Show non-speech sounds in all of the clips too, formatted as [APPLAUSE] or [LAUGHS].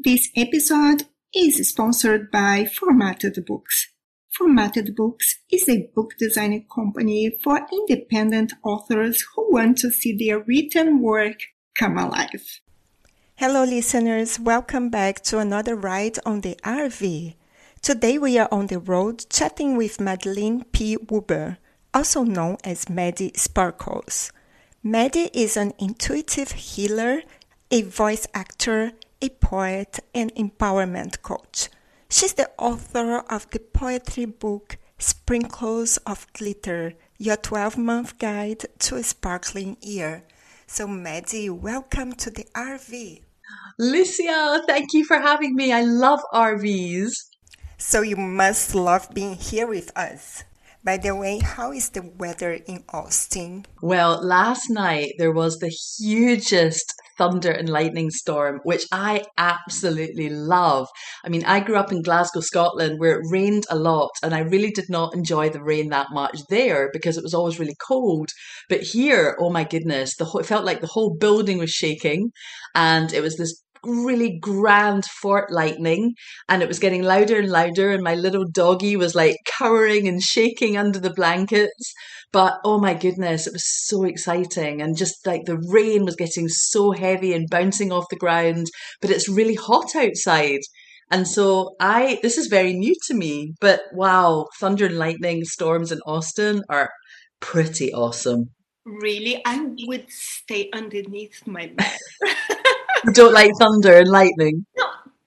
This episode is sponsored by Formatted Books. Formatted Books is a book design company for independent authors who want to see their written work come alive. Hello, listeners. Welcome back to another ride on the RV. Today we are on the road chatting with Madeleine P. Wober, also known as Maddie Sparkles. Maddie is an intuitive healer, a voice actor, a poet and empowerment coach. She's the author of the poetry book Sprinkles of Glitter, your 12 month guide to a sparkling year. So, Maddie, welcome to the RV. Lucia, thank you for having me. I love RVs. So, you must love being here with us. By the way, how is the weather in Austin? Well, last night there was the hugest thunder and lightning storm, which I absolutely love. I mean, I grew up in Glasgow, Scotland, where it rained a lot, and I really did not enjoy the rain that much there because it was always really cold. But here, oh my goodness, the whole, it felt like the whole building was shaking, and it was this really grand fort lightning and it was getting louder and louder and my little doggy was like cowering and shaking under the blankets. But oh my goodness it was so exciting and just like the rain was getting so heavy and bouncing off the ground but it's really hot outside. And so I this is very new to me but wow thunder and lightning storms in Austin are pretty awesome. Really? I would stay underneath my bed [LAUGHS] you don't like thunder and lightning? No,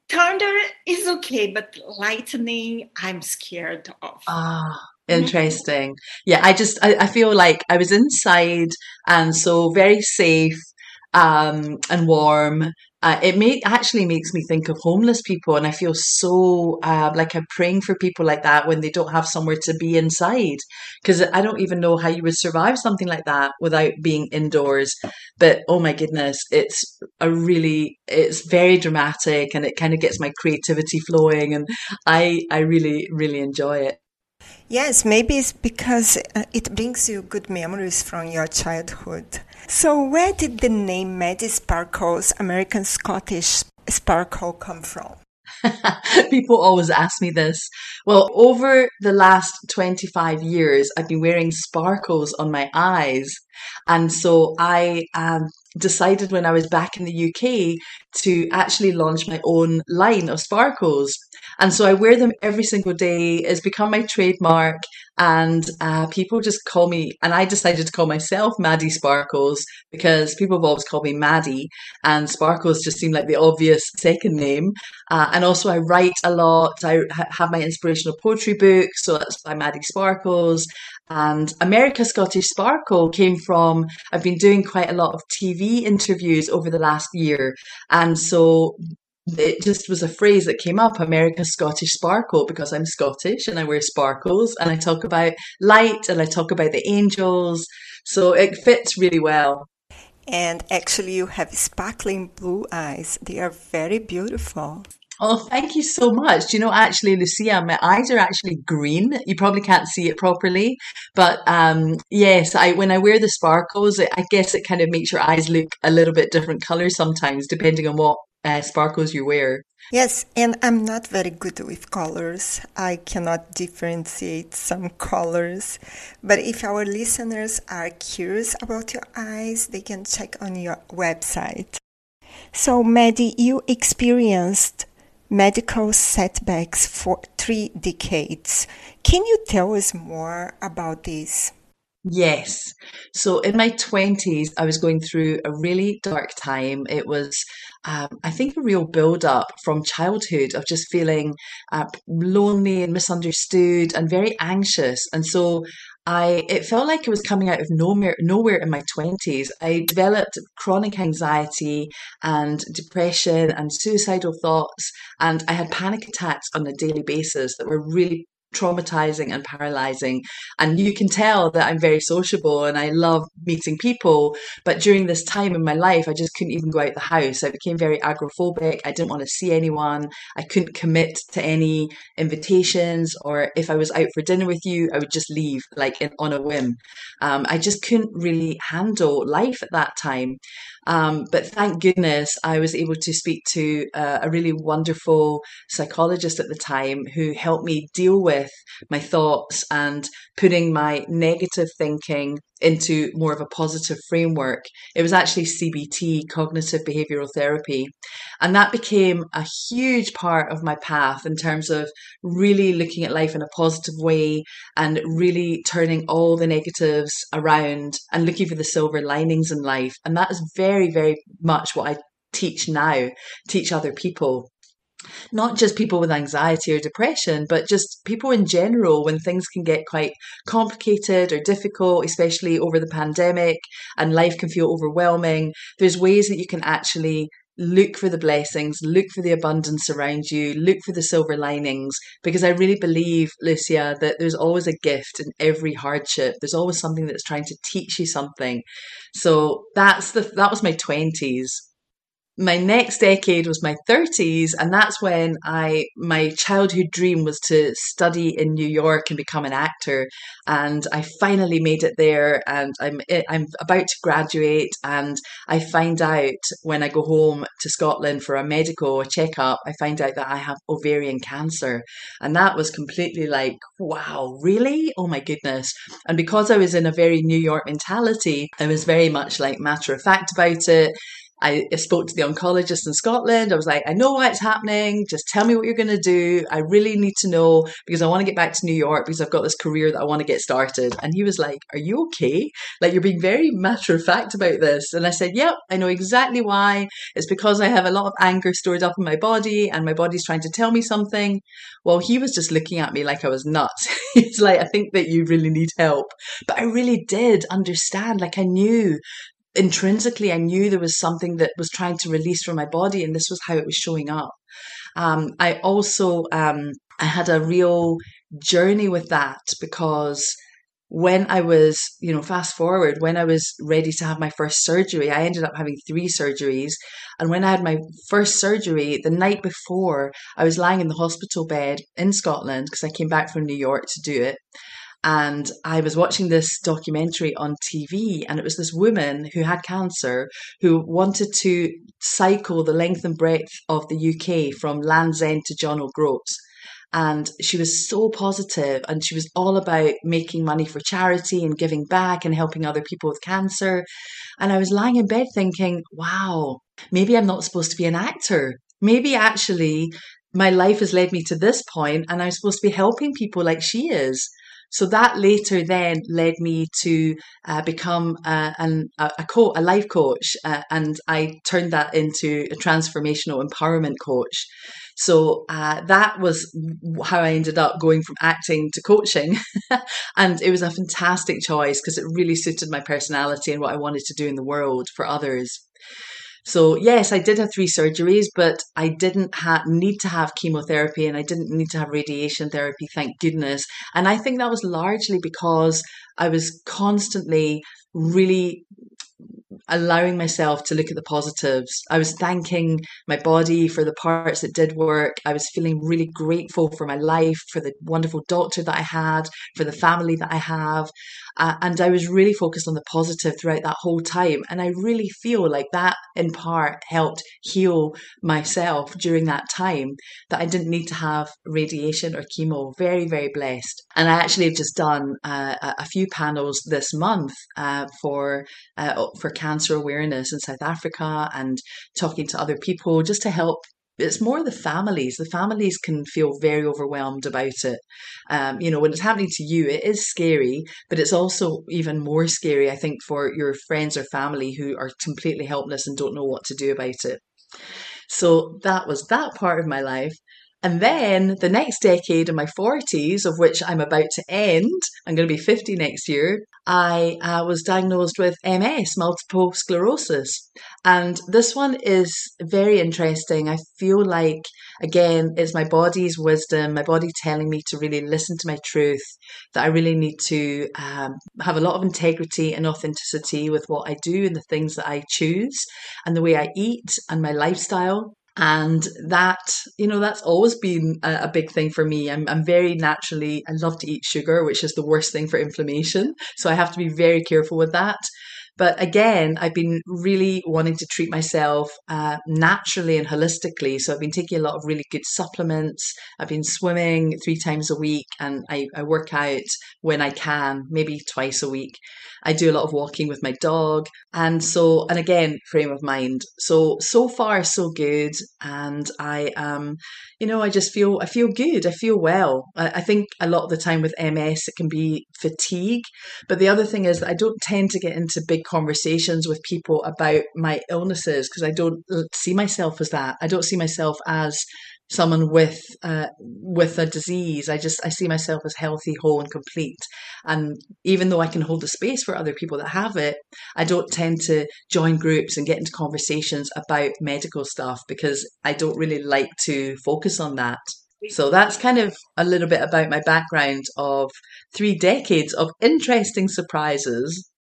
thunder is okay, but lightning, I'm scared of. Ah, interesting. Yeah, I just I, I feel like I was inside and so very safe um, and warm uh, it may actually makes me think of homeless people, and I feel so uh, like I'm praying for people like that when they don't have somewhere to be inside. Because I don't even know how you would survive something like that without being indoors. But oh my goodness, it's a really, it's very dramatic, and it kind of gets my creativity flowing, and I I really really enjoy it. Yes, maybe it's because uh, it brings you good memories from your childhood. So, where did the name Maddie Sparkles, American Scottish Sparkle, come from? [LAUGHS] People always ask me this. Well, over the last 25 years, I've been wearing sparkles on my eyes. And so I um, decided when I was back in the UK to actually launch my own line of sparkles. And so I wear them every single day. It's become my trademark. And uh, people just call me, and I decided to call myself Maddie Sparkles because people have always called me Maddie, and Sparkles just seemed like the obvious second name. Uh, and also, I write a lot. I have my inspirational poetry book, so that's by Maddie Sparkles. And America Scottish Sparkle came from, I've been doing quite a lot of TV interviews over the last year. And so it just was a phrase that came up America Scottish Sparkle because I'm Scottish and I wear sparkles and I talk about light and I talk about the angels. So it fits really well. And actually, you have sparkling blue eyes. They are very beautiful. Oh, thank you so much. Do you know, actually, Lucia, my eyes are actually green. You probably can't see it properly, but um, yes, I when I wear the sparkles, I guess it kind of makes your eyes look a little bit different colors sometimes, depending on what uh, sparkles you wear. Yes, and I'm not very good with colors. I cannot differentiate some colors. But if our listeners are curious about your eyes, they can check on your website. So, Maddie, you experienced medical setbacks for three decades. Can you tell us more about this? Yes. So in my 20s, I was going through a really dark time. It was, um, I think, a real build up from childhood of just feeling uh, lonely and misunderstood and very anxious. And so I, it felt like it was coming out of nowhere, nowhere in my 20s. I developed chronic anxiety and depression and suicidal thoughts. And I had panic attacks on a daily basis that were really traumatizing and paralyzing. And you can tell that I'm very sociable and I love meeting people. But during this time in my life, I just couldn't even go out the house. I became very agoraphobic. I didn't want to see anyone. I couldn't commit to any invitations. Or if I was out for dinner with you, I would just leave like in, on a whim. Um, I just couldn't really handle life at that time. Um, but thank goodness I was able to speak to uh, a really wonderful psychologist at the time who helped me deal with my thoughts and putting my negative thinking into more of a positive framework. It was actually CBT, cognitive behavioral therapy. And that became a huge part of my path in terms of really looking at life in a positive way and really turning all the negatives around and looking for the silver linings in life. And that is very, very much what I teach now, teach other people not just people with anxiety or depression, but just people in general when things can get quite complicated or difficult, especially over the pandemic and life can feel overwhelming. There's ways that you can actually look for the blessings, look for the abundance around you, look for the silver linings, because I really believe, Lucia, that there's always a gift in every hardship. There's always something that's trying to teach you something. So that's the that was my twenties my next decade was my 30s and that's when i my childhood dream was to study in new york and become an actor. And i finally made it there and i'm eh, i'm about to graduate and i find out when i go home to scotland for a medical checkup i find out that i have ovarian cancer. And that was completely like wow really? Oh my goodness. And because i was in a very new york mentality i was very much like matter of fact about it I spoke to the oncologist in Scotland. I was like, I know why it's happening. Just tell me what you're going to do. I really need to know because I want to get back to New York because I've got this career that I want to get started. And he was like, Are you okay? Like, you're being very matter of fact about this. And I said, Yep, I know exactly why. It's because I have a lot of anger stored up in my body and my body's trying to tell me something. Well, he was just looking at me like I was nuts. [LAUGHS] He's like, I think that you really need help. But I really did understand. Like, I knew intrinsically I knew there was something that was trying to release from my body, and this was how it was showing up. Um, I also um, I had a real journey with that because when I was, you know, fast forward, when I was ready to have my first surgery, I ended up having three surgeries. And when I had my first surgery, the night before, I was lying in the hospital bed in Scotland because I came back from New York to do it. And I was watching this documentary on TV, and it was this woman who had cancer who wanted to cycle the length and breadth of the UK from Land's End to John O'Groats. And she was so positive and she was all about making money for charity and giving back and helping other people with cancer. And I was lying in bed thinking, wow, maybe I'm not supposed to be an actor. Maybe actually my life has led me to this point and I'm supposed to be helping people like she is. So that later then led me to uh, become a, an, a, co- a life coach, uh, and I turned that into a transformational empowerment coach. So uh, that was how I ended up going from acting to coaching. [LAUGHS] and it was a fantastic choice because it really suited my personality and what I wanted to do in the world for others. So yes, I did have three surgeries, but I didn't ha- need to have chemotherapy and I didn't need to have radiation therapy, thank goodness. And I think that was largely because I was constantly really allowing myself to look at the positives. I was thanking my body for the parts that did work. I was feeling really grateful for my life, for the wonderful doctor that I had, for the family that I have. Uh, and I was really focused on the positive throughout that whole time. And I really feel like that in part helped heal myself during that time that I didn't need to have radiation or chemo. Very, very blessed. And I actually have just done uh, a few panels this month uh, for uh, for cancer awareness in South Africa and talking to other people just to help it's more the families. The families can feel very overwhelmed about it. Um, you know, when it's happening to you, it is scary, but it's also even more scary, I think, for your friends or family who are completely helpless and don't know what to do about it. So that was that part of my life. And then the next decade in my 40s, of which I'm about to end, I'm going to be 50 next year, I uh, was diagnosed with MS, multiple sclerosis. And this one is very interesting. I feel like, again, it's my body's wisdom, my body telling me to really listen to my truth, that I really need to um, have a lot of integrity and authenticity with what I do and the things that I choose and the way I eat and my lifestyle and that you know that's always been a, a, big thing for me. I'm, I'm very naturally i love to eat sugar which is the worst thing for inflammation. So i have to be very careful with that but again, I've been really wanting to treat myself uh, naturally and holistically. So I've been taking a lot of really good supplements. I've been swimming three times a week and I, I work out when I can, maybe twice a week. I do a lot of walking with my dog. And so, and again, frame of mind. So, so far, so good. And I, um, you know, I just feel, I feel good. I feel well. I, I think a lot of the time with MS, it can be fatigue. But the other thing is that I don't tend to get into big conversations with people about my illnesses because I don't see myself as that. I don't see myself as someone with uh, with a disease. I just I see myself as healthy, whole, and complete. And even though I can hold the space for other people that have it, I don't tend to join groups and get into conversations about medical stuff because I don't really like to focus on that. So that's kind of a little bit about my background of three decades of interesting surprises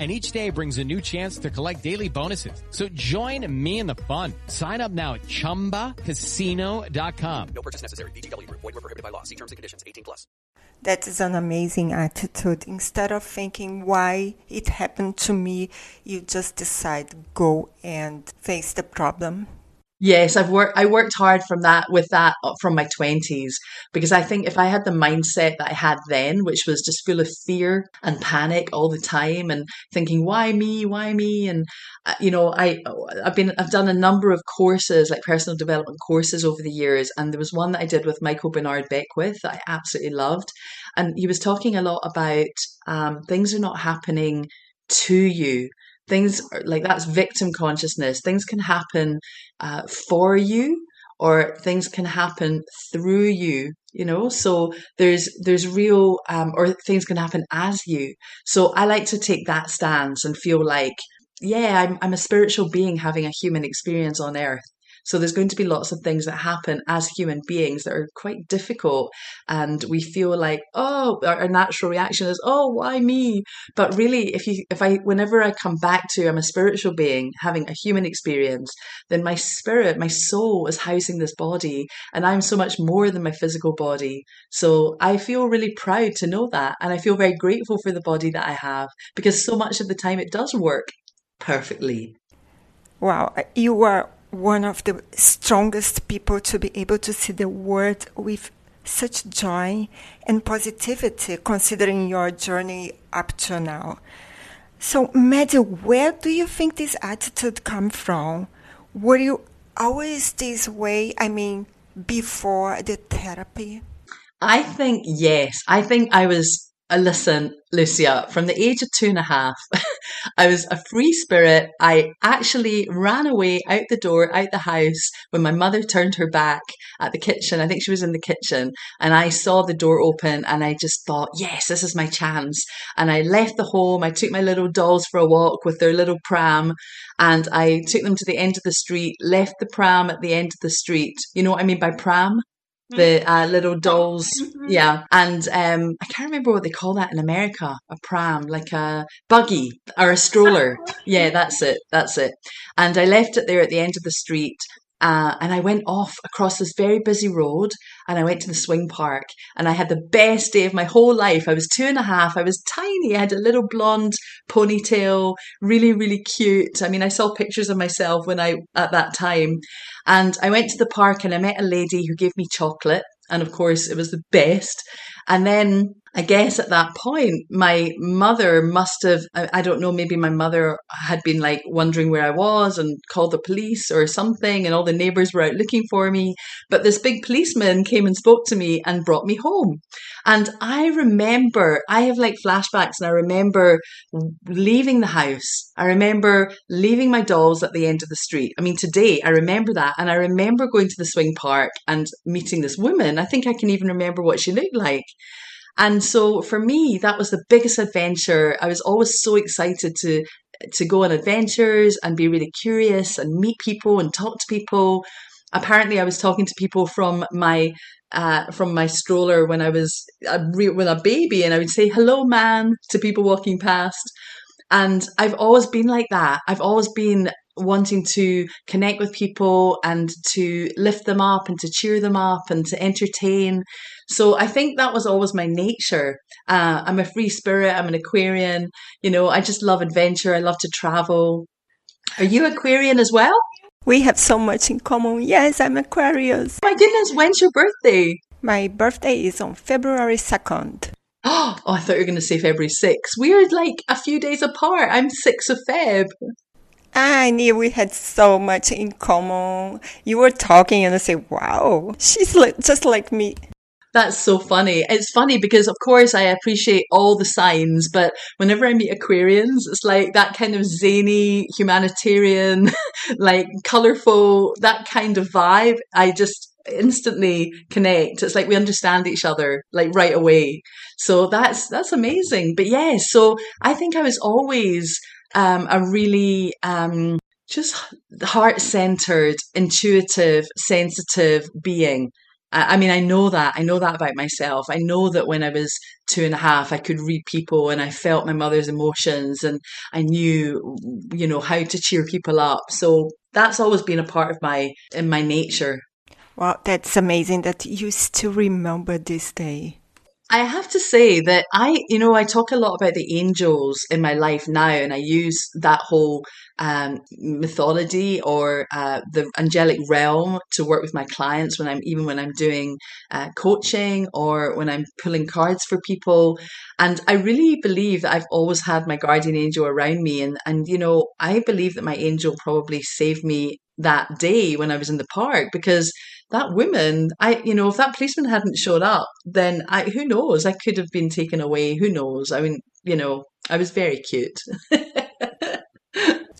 and each day brings a new chance to collect daily bonuses. So join me in the fun. Sign up now at ChumbaCasino.com. No purchase necessary. VGW. Void were prohibited by law. See terms and conditions. 18 plus. That is an amazing attitude. Instead of thinking why it happened to me, you just decide go and face the problem. Yes, I've worked. I worked hard from that with that uh, from my twenties because I think if I had the mindset that I had then, which was just full of fear and panic all the time, and thinking why me, why me, and uh, you know, I I've been I've done a number of courses like personal development courses over the years, and there was one that I did with Michael Bernard Beckwith that I absolutely loved, and he was talking a lot about um, things are not happening to you things like that's victim consciousness. Things can happen uh, for you or things can happen through you you know? So there's there's real um, or things can happen as you. So i like to take that stance and feel like yeah I'm, I'm a spiritual being having a human experience on earth so there's going to be lots of things that happen as human beings that are quite difficult. And we feel like, oh, our, natural reaction is, oh, why me? But really, if you, if I, whenever I come back to, I'm a spiritual being having a human experience, then my spirit, my soul is housing this body. And I'm so much more than my physical body. So I feel really proud to know that. And I feel very grateful for the body that I have because so much of the time it does work perfectly. Wow, you are one of the strongest people to be able to see the world with such joy and positivity considering your journey up to now. So, Maddie, where do you think this attitude come from? Were you always this way? I mean, before the therapy? I think yes. I think I was Uh, listen, Lucia, from the age of two and a half, [LAUGHS] I was a free spirit. I actually ran away out the door, out the house when my mother turned her back at the kitchen. I think she was in the kitchen and I saw the door open and I just thought, yes, this is my chance. And I left the home. I took my little dolls for a walk with their little pram and I took them to the end of the street, left the pram at the end of the street. You know what I mean by pram? The uh, little dolls. Mhm. Yeah. And um, I can't remember what they call that in America a pram, like a buggy or a stroller. [LAUGHS] Yeah, that's it. That's it. And I left it there at the end of the street. Uh, and I went off across this very busy road and I went to the swing park and I had the best day of my whole life. I was two and a half. I was tiny. I had a little blonde ponytail, really, really cute. I mean, I saw pictures of myself when I, at that time. And I went to the park and I met a lady who gave me chocolate. And of course, it was the best. And then I guess at that point, my mother must have, I don't know, maybe my mother had been like wondering where I was and called the police or something, and all the neighbors were out looking for me. But this big policeman came and spoke to me and brought me home. And I remember, I have like flashbacks, and I remember leaving the house. I remember leaving my dolls at the end of the street. I mean, today I remember that. And I remember going to the swing park and meeting this woman. I think I can even remember what she looked like. And so for me, that was the biggest adventure. I was always so excited to to go on adventures and be really curious and meet people and talk to people. Apparently, I was talking to people from my uh, from my stroller when I was a re- when a baby, and I would say "hello, man" to people walking past. And I've always been like that. I've always been wanting to connect with people and to lift them up and to cheer them up and to entertain. So I think that was always my nature. Uh, I'm a free spirit. I'm an Aquarian. You know, I just love adventure. I love to travel. Are you Aquarian as well? We have so much in common. Yes, I'm Aquarius. My goodness, when's your birthday? My birthday is on February 2nd. [GASPS] Oh, I thought you were going to say February 6th. We're like a few days apart. I'm 6th of Feb. I knew we had so much in common. You were talking and I said, wow, she's like, just like me. That's so funny. It's funny because, of course, I appreciate all the signs, but whenever I meet Aquarians, it's like that kind of zany, humanitarian, [LAUGHS] like colorful, that kind of vibe. I just instantly connect. It's like we understand each other like right away. So that's that's amazing. But yeah, so I think I was always um, a really um, just heart centered, intuitive, sensitive being. I mean, I know that. I know that about myself. I know that when I was two and a half, I could read people and I felt my mother's emotions and I knew, you know, how to cheer people up. So that's always been a part of my, in my nature. Wow, that's amazing that you still remember this day. I have to say that I, you know, I talk a lot about the angels in my life now, and I use that whole um, mythology or uh, the angelic realm to work with my clients when I'm even when I'm doing uh, coaching or when I'm pulling cards for people. And I really believe that I've always had my guardian angel around me, and and you know, I believe that my angel probably saved me that day when I was in the park because that woman, I you know, if that policeman hadn't showed up, then I who knows, I could have been taken away. Who knows? I mean, you know, I was very cute. [LAUGHS]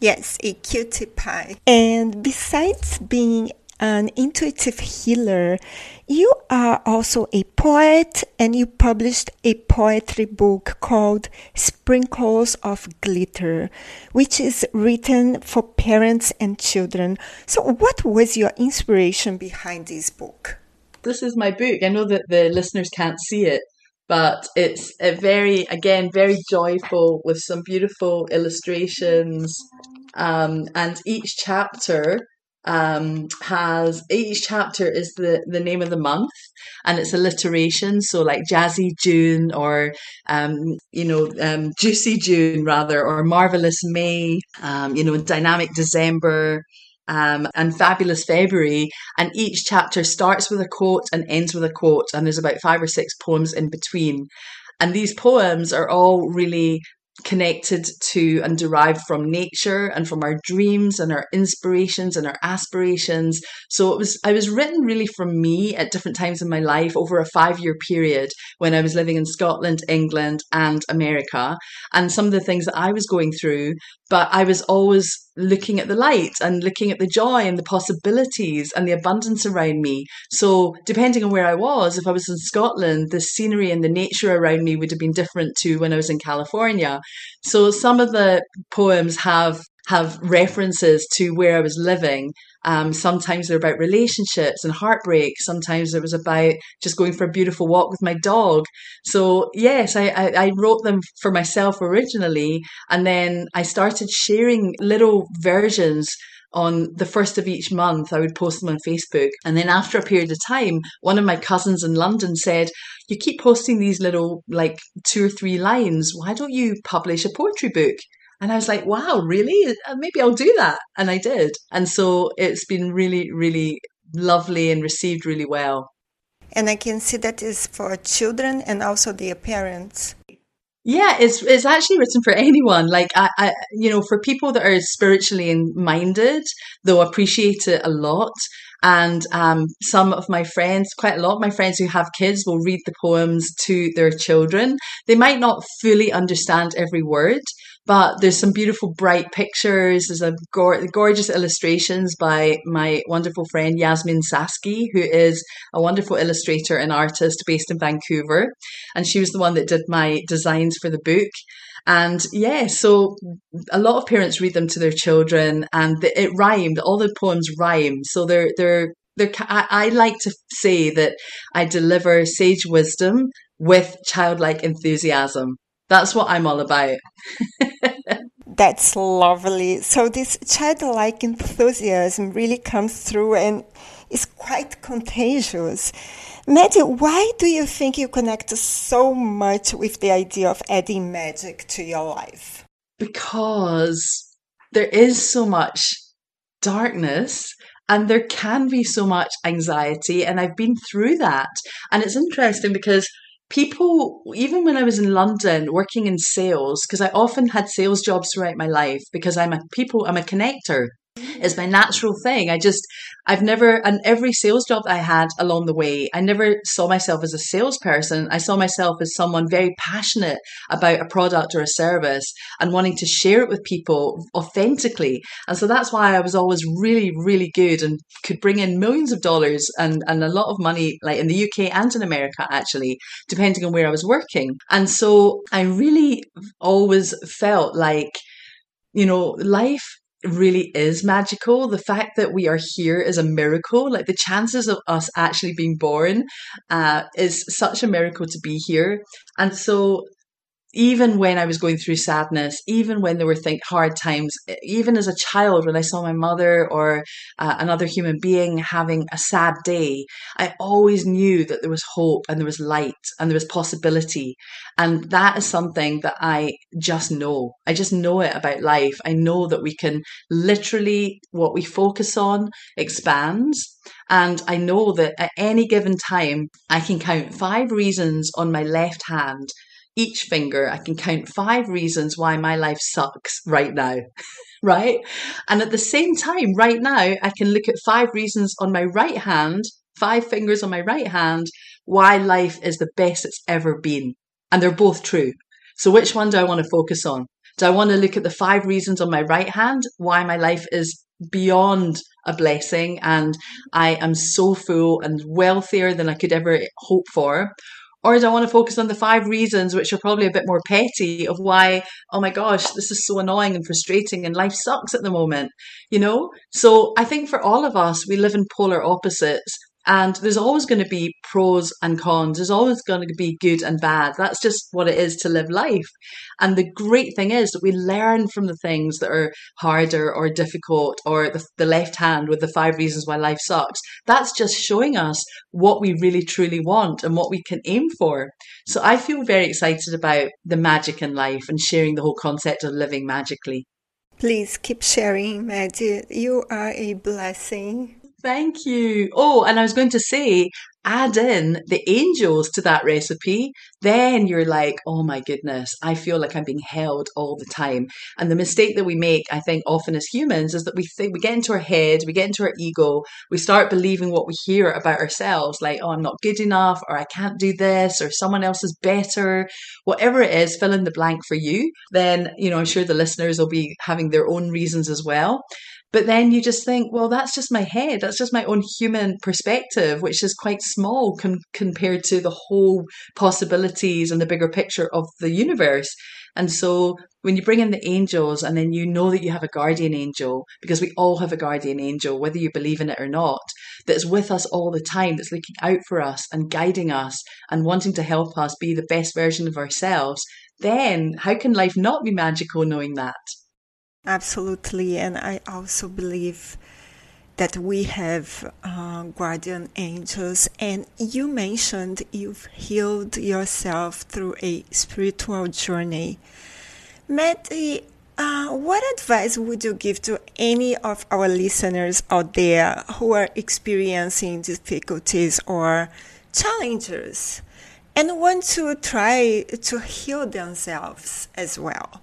Yes, a cutie pie. And besides being an intuitive healer, you are also a poet and you published a poetry book called Sprinkles of Glitter, which is written for parents and children. So, what was your inspiration behind this book? this is my book. I know that the listeners can't see it, but it's a very, again, very joyful with some beautiful illustrations. Um, and each chapter um, has each chapter is the the name of the month, and it's alliteration. So like Jazzy June, or um, you know, um, Juicy June rather, or Marvelous May. Um, you know, Dynamic December. um, and Fabulous February. And each chapter starts with a quote and ends with a quote. And there's about five or six poems in between. And these poems are all really connected to and derived from nature and from our dreams and our inspirations and our aspirations. So it was i was written really from me at different times in my life over a 5 year period when i was living in scotland england and america. And some of the things that i was going through but i was always looking at the light and looking at the joy and the possibilities and the abundance around me. So, depending on where I was, if I was in Scotland, the scenery and the nature around me would have been different to when I was in California. So, some of the poems have have references to where I was living. Um, sometimes they're about relationships and heartbreak. Sometimes it was about just going for a beautiful walk with my dog. So yes, I, I, I wrote them for myself originally, and then I started sharing little versions on the first of each month, I would post them on Facebook. And then after a period of time, one of my cousins in London said, You keep posting these little, like, two or three lines. Why don't you publish a poetry book? And I was like, wow, really? Uh, maybe I'll do that. And I did. And so it's been really, really lovely and received really well. And I can see that is for children and also their parents. Yeah, it's it's actually written for anyone. Like I, I, you know, for people that are spiritually minded, they'll appreciate it a lot. And um, some of my friends, quite a lot of my friends who have kids, will read the poems to their children. They might not fully understand every word, but there's some beautiful bright pictures. There's a go- gorgeous illustrations by my wonderful friend Yasmin Saski, who is a wonderful illustrator and artist based in Vancouver. And she was the one that did my designs for the book. And yeah, so a lot of parents read them to their children, and it rhymed. All the poems rhyme, so they're they're they're. I, I like to say that I deliver sage wisdom with childlike enthusiasm. That's what I'm all about. That's lovely. So this childlike enthusiasm really comes through and is quite contagious. Maddie, why do you think you connect so much with the idea of adding magic to your life? Because there is so much darkness and there can be so much anxiety and I've been through that. And it's interesting because people even when i was in london working in sales because i often had sales jobs throughout my life because i'm a people i'm a connector it's my natural thing. I just, I've never, and every sales job I had along the way, I never saw myself as a salesperson. I saw myself as someone very passionate about a product or a service and wanting to share it with people authentically. And so that's why I was always really, really good and could bring in millions of dollars and, and a lot of money, like in the UK and in America, actually, depending on where I was working. And so I really always felt like, you know, life really is magical. The fact that we are here is a miracle. Like the chances of us actually being born uh, is such a miracle to be here. And so even when I was going through sadness, even when there were think hard times, even as a child, when I saw my mother or uh, another human being having a sad day, I always knew that there was hope and there was light and there was possibility. And that is something that I just know. I just know it about life. I know that we can literally, what we focus on expands. And I know that at any given time, I can count five reasons on my left hand each finger, I can count five reasons why my life sucks right now. [LAUGHS] right? And at the same time, right now, I can look at five reasons on my right hand, five fingers on my right hand, why life is the best it's ever been. And they're both true. So which one do I want to focus on? Do I want to look at the five reasons on my right hand why my life is beyond a blessing and I am so full and wealthier than I could ever hope for? Or do I want to focus on the five reasons, which are probably a bit more petty, of why, oh my gosh, this is so annoying and frustrating and life sucks at the moment, you know? So I think for all of us, we live in polar opposites. And there's always going to be pros and cons. There's always going to be good and bad. That's just what it is to live life. And the great thing is that we learn from the things that are harder or difficult or the, the left hand with the five reasons why life sucks. That's just showing us what we really truly want and what we can aim for. So I feel very excited about the magic in life and sharing the whole concept of living magically. Please keep sharing, Maddie. You are a blessing. Thank you. Oh, and I was going to say, add in the angels to that recipe. Then you're like, oh my goodness, I feel like I'm being held all the time. And the mistake that we make, I think, often as humans is that we think we get into our head, we get into our ego, we start believing what we hear about ourselves, like, oh, I'm not good enough, or I can't do this, or someone else is better, whatever it is, fill in the blank for you. Then, you know, I'm sure the listeners will be having their own reasons as well. But then you just think, well, that's just my head. That's just my own human perspective, which is quite small com- compared to the whole possibilities and the bigger picture of the universe. And so when you bring in the angels and then you know that you have a guardian angel, because we all have a guardian angel, whether you believe in it or not, that's with us all the time, that's looking out for us and guiding us and wanting to help us be the best version of ourselves, then how can life not be magical knowing that? Absolutely. And I also believe that we have uh, guardian angels. And you mentioned you've healed yourself through a spiritual journey. Maddie, uh, what advice would you give to any of our listeners out there who are experiencing difficulties or challenges and want to try to heal themselves as well?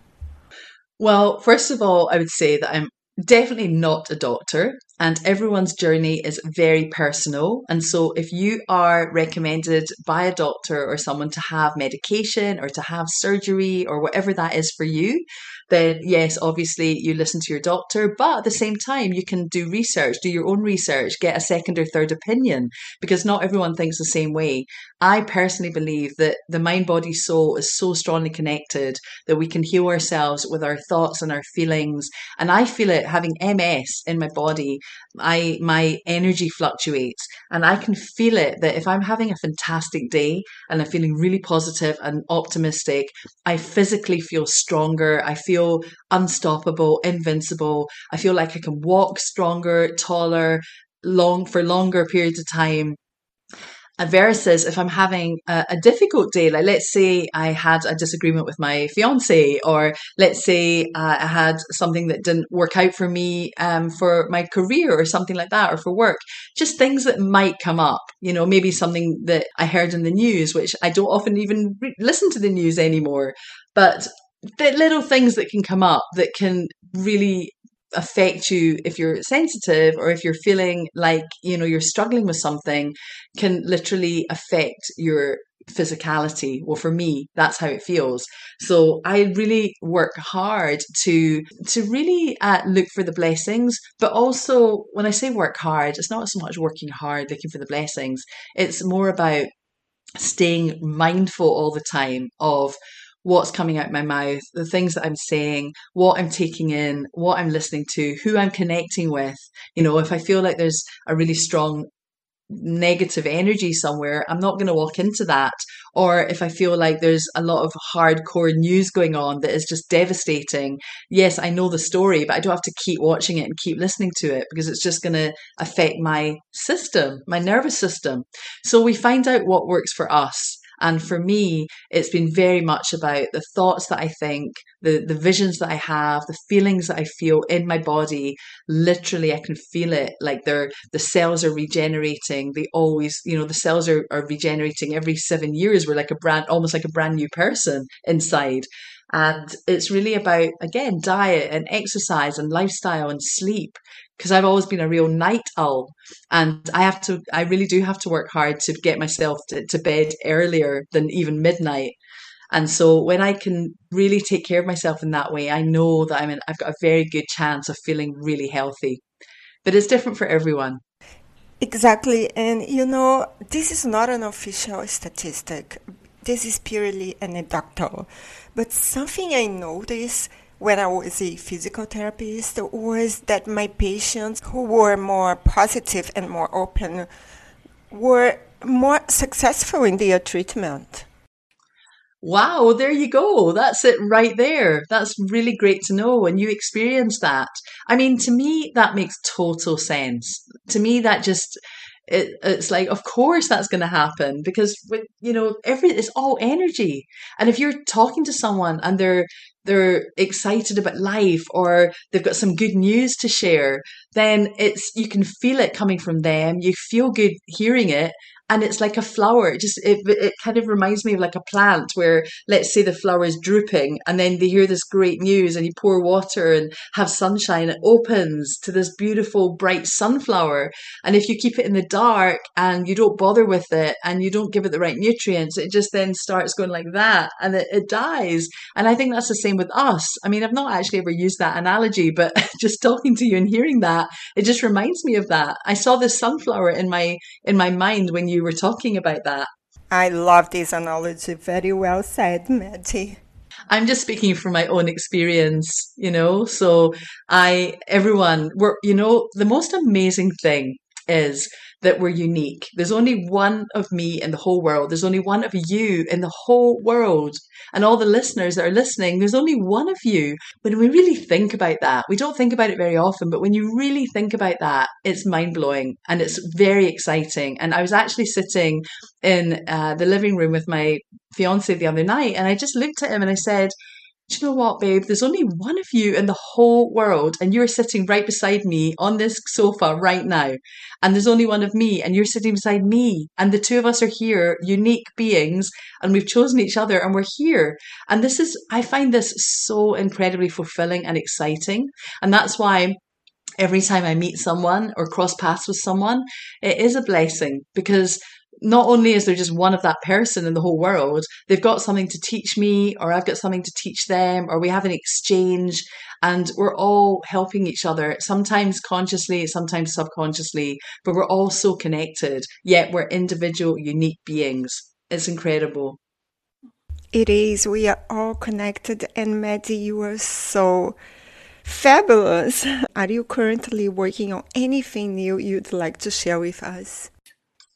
Well, first of all, I would say that I'm definitely not a doctor and everyone's journey is very personal. And so if you are recommended by a doctor or someone to have medication or to have surgery or whatever that is for you, then yes, obviously you listen to your doctor, but at the same time, you can do research, do your own research, get a second or third opinion because not everyone thinks the same way. I personally believe that the mind, body, soul is so strongly connected that we can heal ourselves with our thoughts and our feelings. And I feel it having MS in my body. I my energy fluctuates and I can feel it that if I'm having a fantastic day and I'm feeling really positive and optimistic, I physically feel stronger. I feel unstoppable, invincible. I feel like I can walk stronger, taller, long for longer periods of time versus if I'm having a, a, difficult day, like let's say I had a disagreement with my fiance, or let's say uh, I had something that didn't work out for me um, for my career or something like that, or for work, just things that might come up. You know, maybe something that I heard in the news, which I don't often even re- listen to the news anymore, but the little things that can come up that can really affect you if you're sensitive or if you're feeling like you know you're struggling with something can literally affect your physicality. Well for me that's how it feels. So i really work hard to to really uh, look for the blessings but also when i say work hard it's not so much working hard looking for the blessings. It's more about staying mindful all the time of what's coming out my mouth, the things that I'm saying, what I'm taking in, what I'm listening to, who I'm connecting with. You know, if I feel like there's a really strong negative energy somewhere, I'm not going to walk into that. Or if I feel like there's a lot of hardcore news going on that is just devastating, yes, I know the story, but I don't have to keep watching it and keep listening to it because it's just going to affect my system, my nervous system. So we find out what works for us. And for me, it's been very much about the thoughts that I think, the, the visions that I have, the feelings that I feel in my body. Literally, I can feel it like they're, the cells are regenerating. They always, you know, the cells are, are regenerating every seven years. We're like a brand, almost like a brand new person inside. And it's really about, again, diet and exercise and lifestyle and sleep because I've always been a real night owl and I have to, I really do have to work hard to get myself to, to bed earlier than even midnight. And so when I can really take care of myself in that way, I know that I'm in, I've got a very good chance of feeling really healthy. But it's different for everyone. Exactly. And you know, this is not an official statistic. This is purely anecdotal. But something I noticed when I was a physical therapist was that my patients who were more positive and more open were more successful in their treatment. Wow, there you go. That's it right there. That's really great to know when you experience that. I mean, to me, that makes total sense. To me, that just it, it's like of course that's going to happen because with you know every it's all energy and if you're talking to someone and they're they're excited about life or they've got some good news to share, then it's you can feel it coming from them. You feel good hearing it and it's like a flower. It just it, it kind of reminds me of like a plant where let's say the flower is drooping and then they hear this great news and you pour water and have sunshine. It opens to this beautiful bright sunflower. And if you keep it in the dark and you don't bother with it and you don't give it the right nutrients, it just then starts going like that and it, it dies. And I think that's the same with us. I mean, I've not actually ever used that analogy, but [LAUGHS] just talking to you and hearing that, it just reminds me of that. I saw this sunflower in my in my mind when you you were talking about that. I love this analogy. Very well said, Maddie. I'm just speaking from my own experience, you know. So I, everyone, we're, you know, the most amazing thing is that we're unique. There's only one of me in the whole world. There's only one of you in the whole world. And all the listeners that are listening, there's only one of you. When we really think about that, we don't think about it very often, but when you really think about that, it's mind blowing and it's very exciting. And I was actually sitting in uh, the living room with my fiance the other night and I just looked at him and I said, do you know what, babe? There's only one of you in the whole world, and you're sitting right beside me on this sofa right now. And there's only one of me, and you're sitting beside me. And the two of us are here, unique beings, and we've chosen each other, and we're here. And this is, I find this so incredibly fulfilling and exciting. And that's why every time I meet someone or cross paths with someone, it is a blessing because not only is there just one of that person in the whole world, they've got something to teach me, or I've got something to teach them, or we have an exchange, and we're all helping each other, sometimes consciously, sometimes subconsciously, but we're all so connected, yet we're individual, unique beings. It's incredible. It is. We are all connected, and Maddie, you are so fabulous. [LAUGHS] Are you currently working on anything new you'd like to share with us?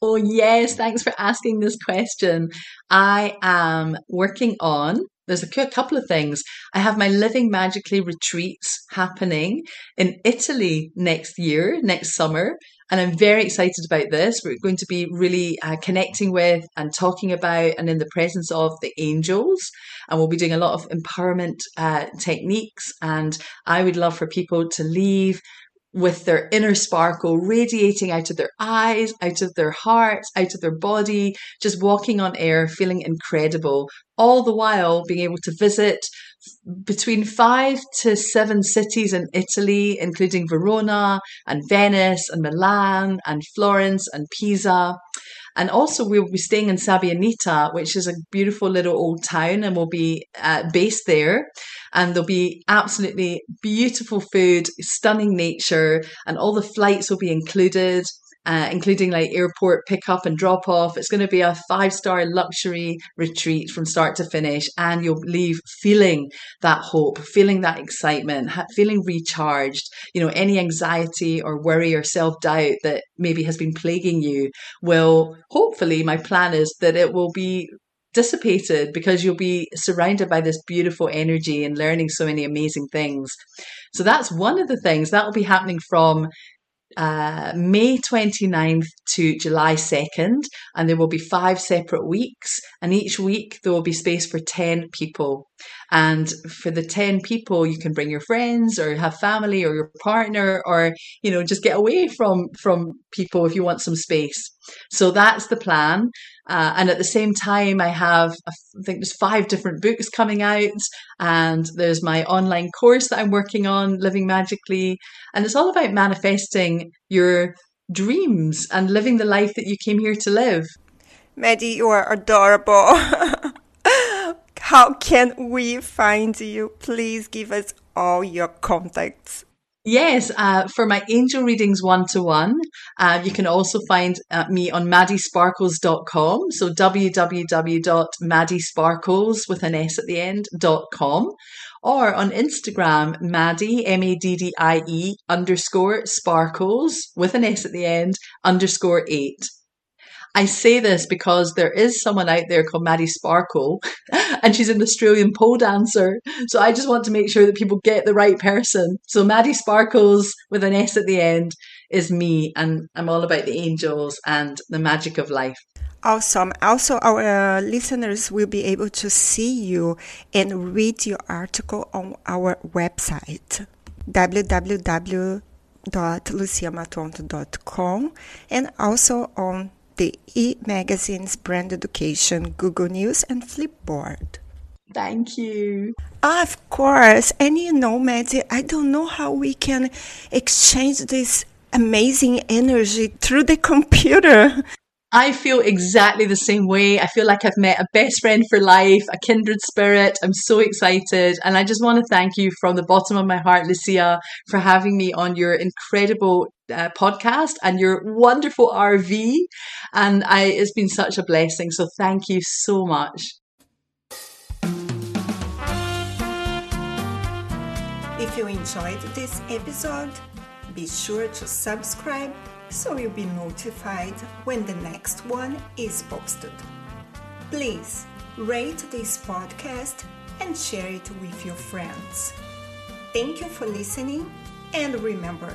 Oh, yes. Thanks for asking this question. I am working on, there's a couple of things. I have my Living Magically retreats happening in Italy next year, next summer. And I'm very excited about this. We're going to be really uh, connecting with and talking about and in the presence of the angels. And we'll be doing a lot of empowerment uh, techniques. And I would love for people to leave with their inner sparkle radiating out of their eyes, out of their hearts, out of their body, just walking on air, feeling incredible, all the while being able to visit between five to seven cities in Italy, including Verona and Venice and Milan and Florence and Pisa. And also, we'll be staying in Sabbioneta, which is a beautiful little old town, and we'll be uh, based there. And there'll be absolutely beautiful food, stunning nature, and all the flights will be included uh, including like airport pickup and drop off. It's going to be a five star luxury retreat from start to finish, and you'll leave feeling that hope, feeling that excitement, feeling recharged. You know, any anxiety or worry or self doubt that maybe has been plaguing you will hopefully, my plan is that it will be dissipated because you'll be surrounded by this beautiful energy and learning so many amazing things. So that's one of the things that will be happening from uh, May 29th to July 2nd, and there will be five separate weeks. And each week there will be space for 10 people. And for the 10 people, you can bring your friends or have family or your partner or, you know, just get away from, from people if you want some space. So that's the plan. Uh, and at the same time, I have, I think there's five different books coming out, and there's my online course that I'm working on, Living Magically. And it's all about manifesting your dreams and living the life that you came here to live. Maddie, you are adorable. [LAUGHS] How can we find you? Please give us all your contacts. Yes, uh, for my angel readings one to one, you can also find uh, me on maddiesparkles.com. So www.maddiesparkles with an S at the end.com or on Instagram, Maddie, M A D D I E underscore sparkles with an S at the end underscore eight. I say this because there is someone out there called Maddie Sparkle, [LAUGHS] and she's an Australian pole dancer. So I just want to make sure that people get the right person. So Maddie Sparkles with an S at the end is me, and I'm all about the angels and the magic of life. Awesome. Also, our uh, listeners will be able to see you and read your article on our website, www.luciamatuonto.com, and also on the e-magazines Brand Education, Google News, and Flipboard. Thank you. Of course. And you know, Maddie, I don't know how we can exchange this amazing energy through the [LAUGHS] computer. I feel exactly the same way. I feel like I've met a best friend for life, a kindred spirit. I'm so excited. And I just want to thank you from the bottom of my heart, Lucia, for having me on your incredible uh, podcast and your wonderful RV. And I, it's been such a blessing. So thank you so much. If you enjoyed this episode, be sure to subscribe so you'll be notified when the next one is posted. Please rate this podcast and share it with your friends. Thank you for listening, and remember